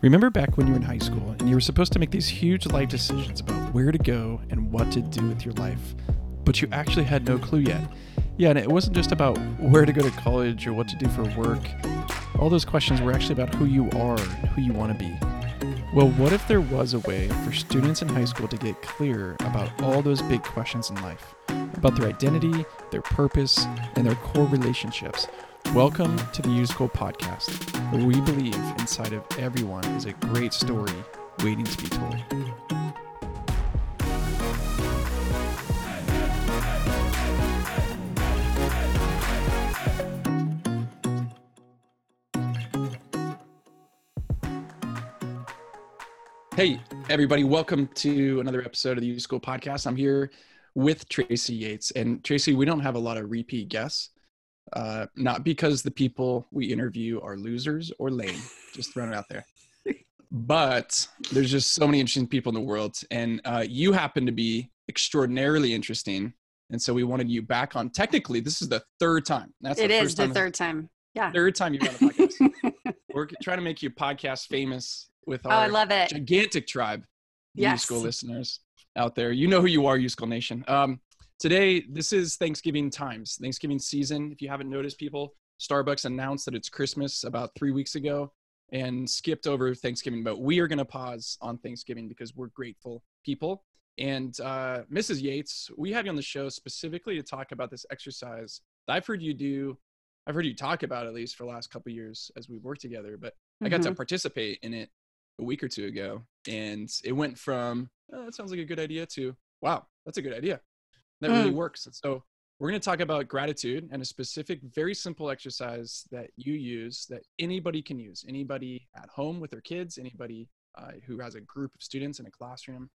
Remember back when you were in high school and you were supposed to make these huge life decisions about where to go and what to do with your life, but you actually had no clue yet? Yeah, and it wasn't just about where to go to college or what to do for work. All those questions were actually about who you are and who you want to be. Well, what if there was a way for students in high school to get clear about all those big questions in life? About their identity, their purpose, and their core relationships. Welcome to the U School Podcast, we believe inside of everyone is a great story waiting to be told. Hey, everybody, welcome to another episode of the U School Podcast. I'm here with Tracy Yates. And Tracy, we don't have a lot of repeat guests, uh, not because the people we interview are losers or lame, just throwing it out there. But there's just so many interesting people in the world. And uh, you happen to be extraordinarily interesting. And so we wanted you back on. Technically, this is the third time. That's it the is the third time. Yeah. Third time you've on the podcast. We're trying to make you podcast famous with our oh, I love it. gigantic tribe yes. school listeners out there. You know who you are, U School Nation. Um, today, this is Thanksgiving times, Thanksgiving season. If you haven't noticed, people, Starbucks announced that it's Christmas about three weeks ago and skipped over Thanksgiving. But we are going to pause on Thanksgiving because we're grateful people. And uh, Mrs. Yates, we have you on the show specifically to talk about this exercise that I've heard you do. I've heard you talk about at least for the last couple years as we've worked together, but mm-hmm. I got to mm-hmm. participate in it a week or two ago, and it went from oh, that sounds like a good idea to wow, that's a good idea. That mm. really works. so we're going to talk about gratitude and a specific, very simple exercise that you use that anybody can use. Anybody at home with their kids, anybody uh, who has a group of students in a classroom.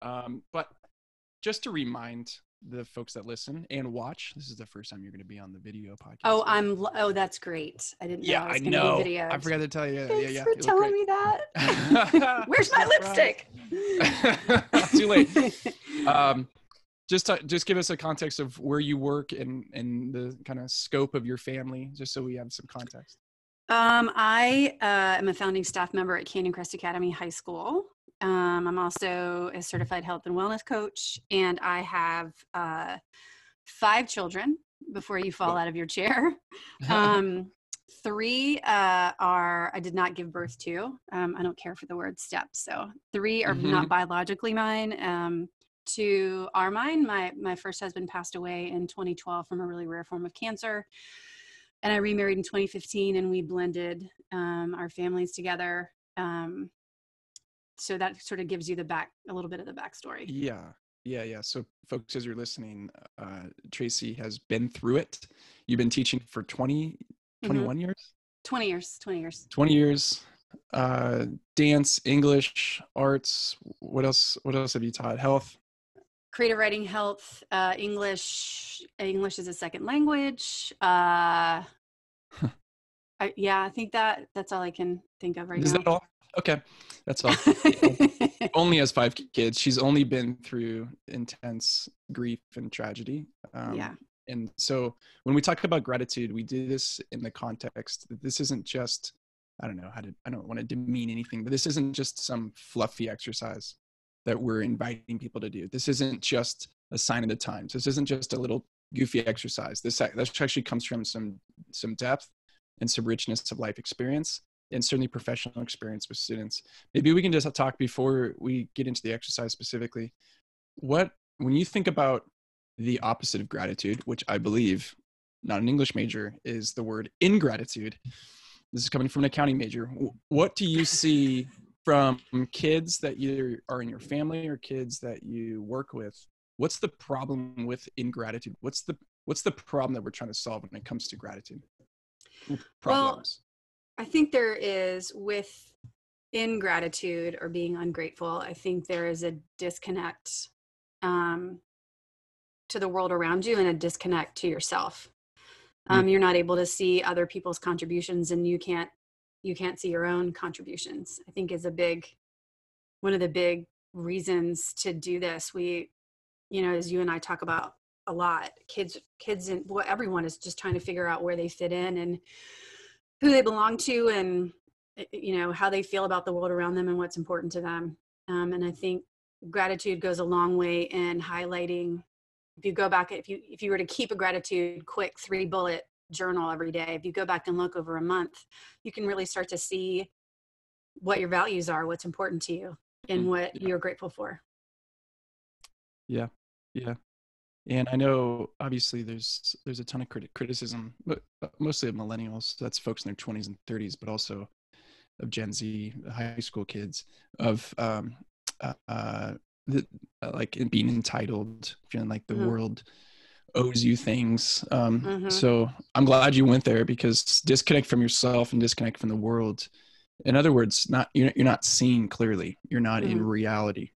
Um, but just to remind the folks that listen and watch. This is the first time you're going to be on the video podcast. Oh, I'm. Oh, that's great. I didn't. Yeah, know I, I know. Video. I forgot to tell you. Thanks yeah, yeah. for telling me that. Where's my lipstick? Too late. Um, just to, just give us a context of where you work and and the kind of scope of your family, just so we have some context. Um, I uh, am a founding staff member at Canyon Crest Academy High School. Um, I'm also a certified health and wellness coach, and I have uh, five children before you fall out of your chair. Um, three uh, are I did not give birth to. Um, I don't care for the word steps, so three are mm-hmm. not biologically mine. Um, two are mine. My my first husband passed away in 2012 from a really rare form of cancer, and I remarried in 2015, and we blended um, our families together. Um, so that sort of gives you the back a little bit of the backstory. Yeah. Yeah yeah. So folks as you're listening uh, tracy has been through it. You've been teaching for 20 21 mm-hmm. years? 20 years 20 years. 20 years. Uh, dance english arts what else what else have you taught? Health creative writing health uh, english english is a second language uh, I, yeah i think that that's all i can think of right is now. that all? Okay that's all. Only has five kids. She's only been through intense grief and tragedy um, yeah. and so when we talk about gratitude we do this in the context that this isn't just i don't know how to i don't want to demean anything but this isn't just some fluffy exercise that we're inviting people to do this isn't just a sign of the times this isn't just a little goofy exercise this, this actually comes from some some depth and some richness of life experience and certainly professional experience with students. Maybe we can just talk before we get into the exercise specifically. What, when you think about the opposite of gratitude, which I believe, not an English major, is the word ingratitude. This is coming from an accounting major. What do you see from kids that either are in your family or kids that you work with? What's the problem with ingratitude? What's the what's the problem that we're trying to solve when it comes to gratitude? Problems. I think there is with ingratitude or being ungrateful, I think there is a disconnect um, to the world around you and a disconnect to yourself. Hmm. Um, mm. You're not able to see other people's contributions and you can't you can't see your own contributions. I think is a big one of the big reasons to do this. We, you know, as you and I talk about a lot, kids, kids, and well, everyone is just trying to figure out where they fit in and who they belong to and you know how they feel about the world around them and what's important to them um, and i think gratitude goes a long way in highlighting if you go back if you if you were to keep a gratitude quick three bullet journal every day if you go back and look over a month you can really start to see what your values are what's important to you and mm, what yeah. you're grateful for yeah yeah and i know obviously there's there's a ton of criti- criticism but uh, mostly of millennials that's folks in their 20s and 30s but also of gen z high school kids of um uh, uh the, uh, like being entitled feeling like the mm-hmm. world owes you things. Um mm-hmm. so i'm glad you went there because disconnect from yourself and disconnect from the world in other words not you're, you're not seeing clearly. You're not mm-hmm. in reality.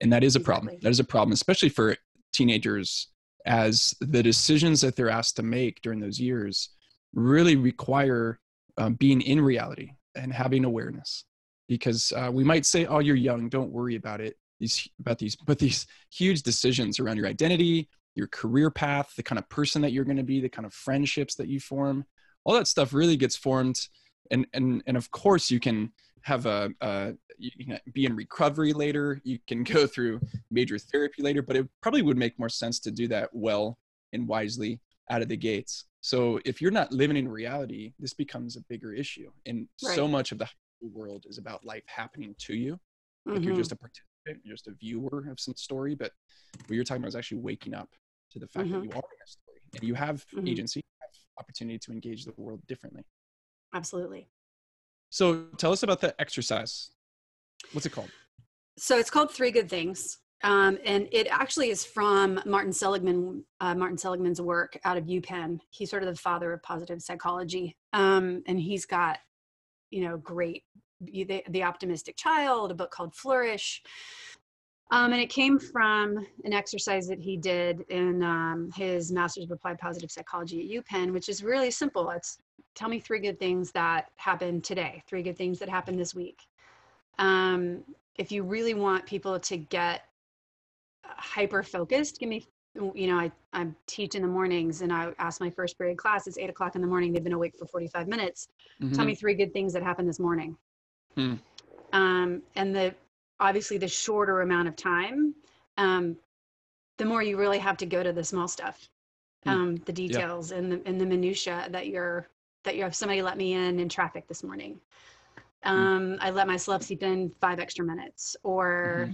And that is a problem. Exactly. that is a problem especially for teenagers as the decisions that they're asked to make during those years really require um, being in reality and having awareness. Because uh, we might say oh you're young. Don't worry about it. These about these but these huge decisions around your identity your career path the kind of person that you're going to be the kind of friendships that you form all that stuff really gets formed and and and of course you can have a, a you can be in recovery later you can go through major therapy later but it probably would make more sense to do that well and wisely out of the gates so if you're not living in reality this becomes a bigger issue and right. so much of the world is about life happening to you like mm-hmm. you're just a participant you're just a viewer of some story but what you're talking about is actually waking up to the fact mm-hmm. that you are in a story and you have mm-hmm. agency you have opportunity to engage the world differently absolutely so tell us about the exercise. What's it called? So it's called Three Good Things. Um, and it actually is from Martin Seligman, uh, Martin Seligman's work out of UPenn. He's sort of the father of positive psychology. Um, and he's got, you know, great, the, the Optimistic Child, a book called Flourish. Um, and it came from an exercise that he did in um, his Master's of Applied Positive Psychology at UPenn, which is really simple. It's tell me three good things that happened today, three good things that happened this week. Um, if you really want people to get hyper focused, give me, you know, I, I teach in the mornings and I ask my first period class, it's eight o'clock in the morning. They've been awake for 45 minutes. Mm-hmm. Tell me three good things that happened this morning. Hmm. Um, and the, obviously the shorter amount of time, um, the more you really have to go to the small stuff, hmm. um, the details yeah. and the and the minutia that you're that you have somebody let me in in traffic this morning. Hmm. Um, mm I let myself sleep in five extra minutes, or mm-hmm.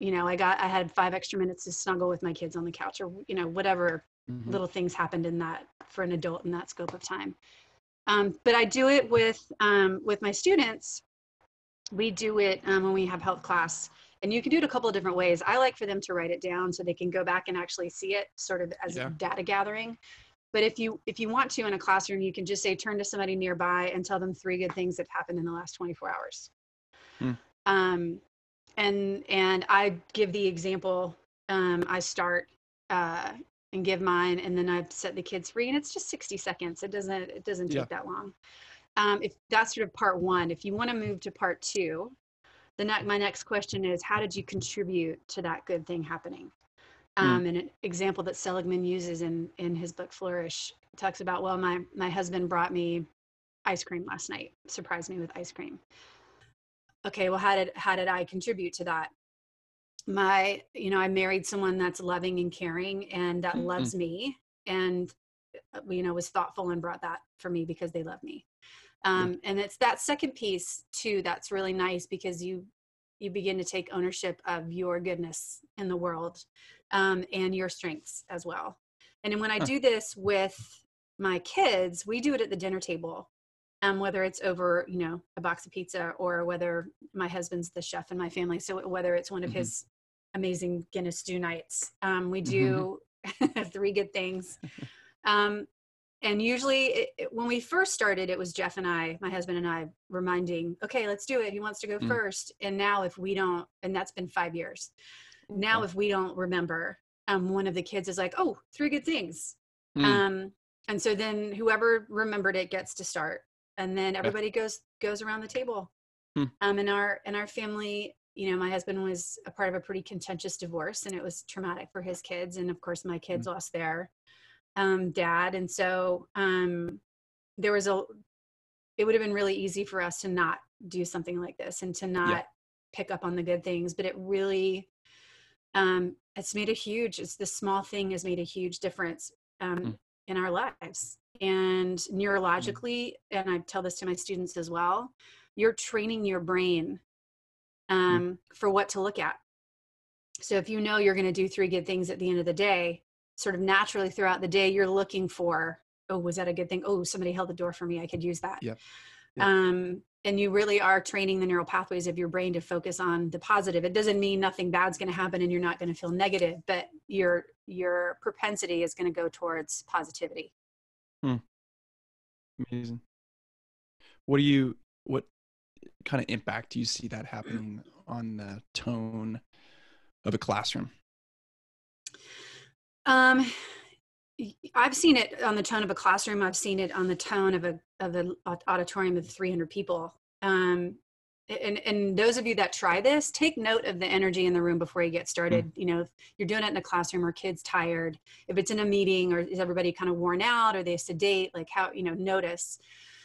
you know, I got I had five extra minutes to snuggle with my kids on the couch, or you know, whatever mm-hmm. little things happened in that for an adult in that scope of time. Um, but I do it with um, with my students. We do it um, when we have health class, and you can do it a couple of different ways. I like for them to write it down so they can go back and actually see it, sort of as yeah. data gathering but if you if you want to in a classroom you can just say turn to somebody nearby and tell them three good things that happened in the last 24 hours hmm. um, and and i give the example um, i start uh, and give mine and then i set the kids free and it's just 60 seconds it doesn't it doesn't take yeah. that long um, if that's sort of part one if you want to move to part two the ne- my next question is how did you contribute to that good thing happening Mm. Um, mm. And an example that Seligman uses in in his book Flourish talks about, well, my my husband brought me ice cream last night, surprised me with ice cream. Okay, well, how did how did I contribute to that? My, you know, I married someone that's loving and caring and that mm-hmm. loves me and uh, you know was thoughtful and brought that for me because they love me. Um, and it's that second piece too that's really nice because you you begin to take ownership of your goodness in the world um, and your strengths as well. And when I do this with my kids, we do it at the dinner table. Um, whether it's over, you know, a box of pizza or whether my husband's the chef in my family. So whether it's one of mm-hmm. his amazing Guinness stew nights, um, we do mm-hmm. three good things. Um, and usually it, it, when we first started, it was Jeff and I, my husband and I reminding, okay, let's do it. He wants to go mm. first. And now if we don't, and that's been five years now if we don't remember um, one of the kids is like oh three good things mm. um, and so then whoever remembered it gets to start and then everybody yeah. goes goes around the table mm. um, in our in our family you know my husband was a part of a pretty contentious divorce and it was traumatic for his kids and of course my kids mm. lost their um, dad and so um, there was a it would have been really easy for us to not do something like this and to not yeah. pick up on the good things but it really um it's made a huge it's this small thing has made a huge difference um mm. in our lives and mm. neurologically mm. and i tell this to my students as well you're training your brain mm. um mm. for what to look at so if you know you're going to do three good things at the end of the day sort of naturally throughout the day you're looking for oh was that a good thing oh somebody held the door for me i could use that yep. yep. um and you really are training the neural pathways of your brain to focus on the positive it doesn't mean nothing bad's going to happen and you're not going to feel negative but your your propensity is going to go towards positivity hmm. amazing what do you what kind of impact do you see that happening on the tone of a classroom um I've seen it on the tone of a classroom. I've seen it on the tone of a of an auditorium of 300 people. Um, and and those of you that try this, take note of the energy in the room before you get started. Mm. You know, if you're doing it in a classroom or kids tired, if it's in a meeting or is everybody kind of worn out or they sedate, like how you know notice.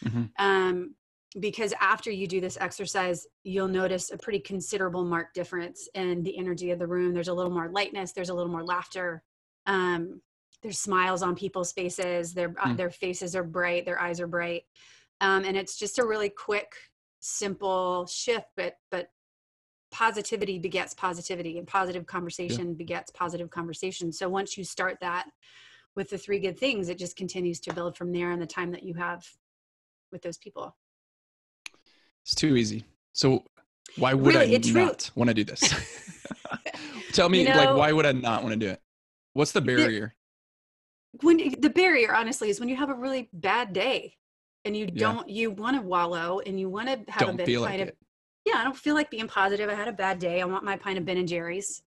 Mm-hmm. Um, because after you do this exercise, you'll notice a pretty considerable marked difference in the energy of the room. There's a little more lightness. There's a little more laughter. Um, there's smiles on people's faces their mm. their faces are bright their eyes are bright. Um, and it's just a really quick simple shift but but positivity begets positivity and positive conversation yeah. begets positive conversation. So once you start that with the three good things it just continues to build from there and the time that you have with those people. It's too easy. So why would really, i not want to do this? Tell me you know, like why would i not want to do it what's the barrier when the barrier honestly is when you have a really bad day and you don't you want to wallow and you want to have don't a bit like of it. yeah i don't feel like being positive i had a bad day i want my pint of ben and jerry's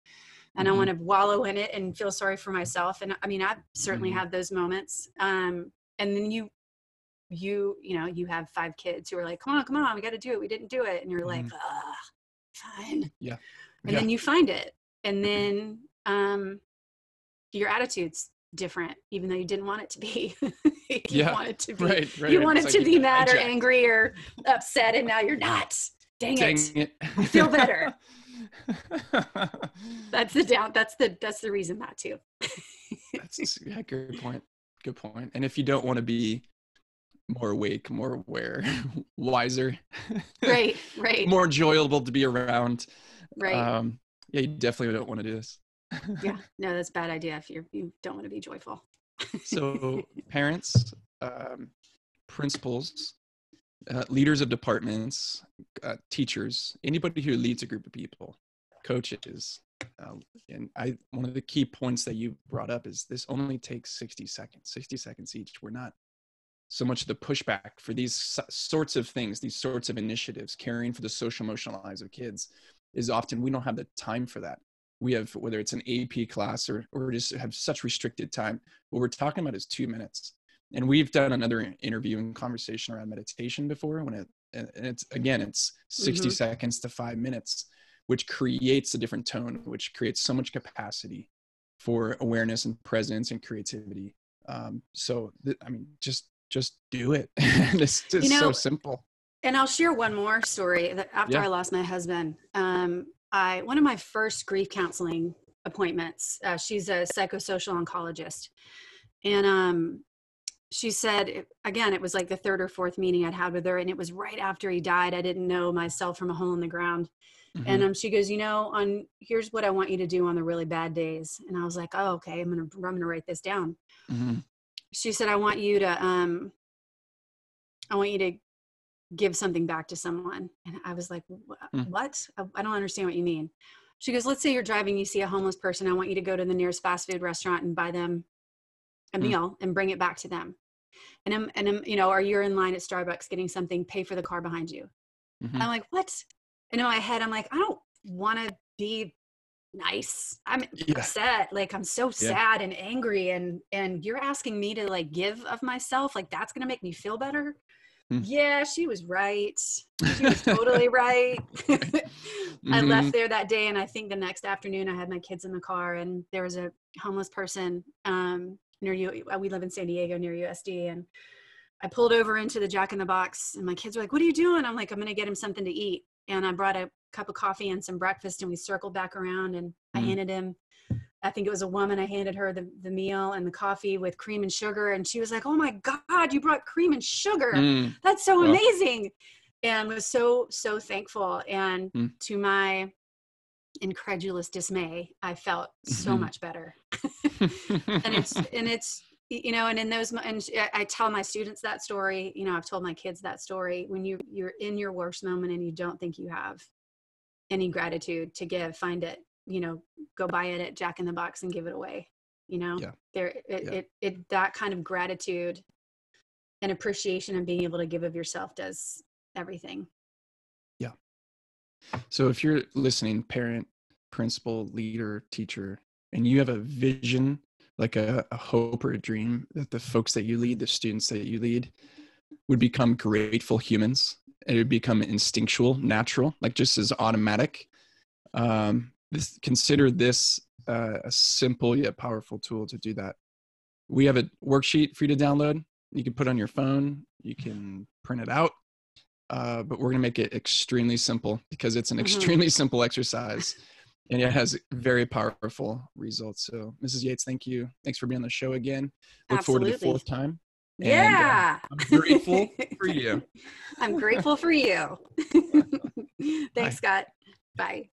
and mm-hmm. i want to wallow in it and feel sorry for myself and i mean i certainly mm-hmm. have those moments um and then you you you know you have five kids who are like come on come on we got to do it we didn't do it and you're mm-hmm. like ah fine yeah and yeah. then you find it and then um your attitudes different, even though you didn't want it to be. you yeah, want it to be. Right, right, you want it to be mad or angry or upset, and now you're not. Dang, Dang it! it. I feel better. that's the down. That's the that's the reason not to. that's yeah, good point. Good point. And if you don't want to be more awake, more aware, wiser, right, right, more enjoyable to be around, right. Um, yeah, you definitely don't want to do this yeah. No that's a bad idea if you're you don't want to be joyful. So parents um, principals uh, leaders of departments uh, teachers anybody who leads a group of people coaches uh, and i one of the key points that you brought up is this only takes 60 seconds 60 seconds each. We're not so much the pushback for these sorts of things these sorts of initiatives caring for the social emotional lives of kids is often we don't have the time for that we have whether it's an ap class or or just have such restricted time what we're talking about is two minutes and we've done another interview and conversation around meditation before when it and it's again it's 60 mm-hmm. seconds to five minutes which creates a different tone which creates so much capacity for awareness and presence and creativity um, so th- i mean just just do it it's just you know, so simple and i'll share one more story that after yeah. i lost my husband um, I one of my first grief counseling appointments. Uh, she's a psychosocial oncologist, and um, she said again, it was like the third or fourth meeting I'd had with her, and it was right after he died. I didn't know myself from a hole in the ground. Mm-hmm. And um, she goes, you know, on here's what I want you to do on the really bad days. And I was like, oh, okay, I'm gonna I'm gonna write this down. Mm-hmm. She said, I want you to um, I want you to give something back to someone. And I was like, mm. what? I don't understand what you mean. She goes, let's say you're driving, you see a homeless person. I want you to go to the nearest fast food restaurant and buy them a mm. meal and bring it back to them. And I'm, and I'm, you know, or you're in line at Starbucks getting something, pay for the car behind you. Mm-hmm. I'm like, what? And in my head, I'm like, I don't want to be nice. I'm yeah. upset. Like I'm so yeah. sad and angry and and you're asking me to like give of myself. Like that's gonna make me feel better. Mm. Yeah, she was right. She was totally right. I mm-hmm. left there that day, and I think the next afternoon I had my kids in the car, and there was a homeless person um, near you. Uh, we live in San Diego near USD, and I pulled over into the Jack in the Box, and my kids were like, "What are you doing?" I'm like, "I'm gonna get him something to eat." And I brought a cup of coffee and some breakfast, and we circled back around, and mm-hmm. I handed him. I think it was a woman. I handed her the, the meal and the coffee with cream and sugar, and she was like, "Oh my God, you brought cream and sugar! Mm. That's so well. amazing!" And was so so thankful. And mm. to my incredulous dismay, I felt so mm-hmm. much better. and it's and it's you know and in those and i tell my students that story you know i've told my kids that story when you you're in your worst moment and you don't think you have any gratitude to give find it you know go buy it at jack in the box and give it away you know yeah. there it, yeah. it, it that kind of gratitude and appreciation and being able to give of yourself does everything yeah so if you're listening parent principal leader teacher and you have a vision like a, a hope or a dream that the folks that you lead, the students that you lead, would become grateful humans. It would become instinctual, natural, like just as automatic. Um, this, consider this uh, a simple yet powerful tool to do that. We have a worksheet for you to download. You can put on your phone. You can print it out. Uh, but we're going to make it extremely simple because it's an mm-hmm. extremely simple exercise and it has very powerful results. So, Mrs. Yates, thank you. Thanks for being on the show again. Look Absolutely. forward to the fourth time. Yeah. Uh, I'm grateful for you. I'm grateful for you. Thanks, Bye. Scott. Bye.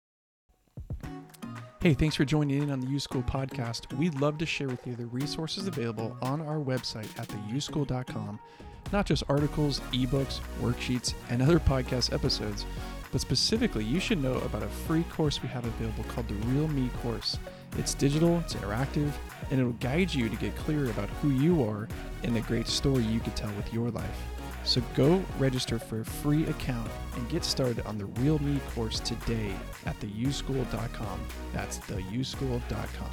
Hey, thanks for joining in on the U School podcast. We'd love to share with you the resources available on our website at theuschool.com. Not just articles, ebooks, worksheets, and other podcast episodes but specifically, you should know about a free course we have available called the Real Me course. It's digital, it's interactive, and it'll guide you to get clear about who you are and the great story you could tell with your life. So go register for a free account and get started on the Real Me course today at theuschool.com. That's theuschool.com.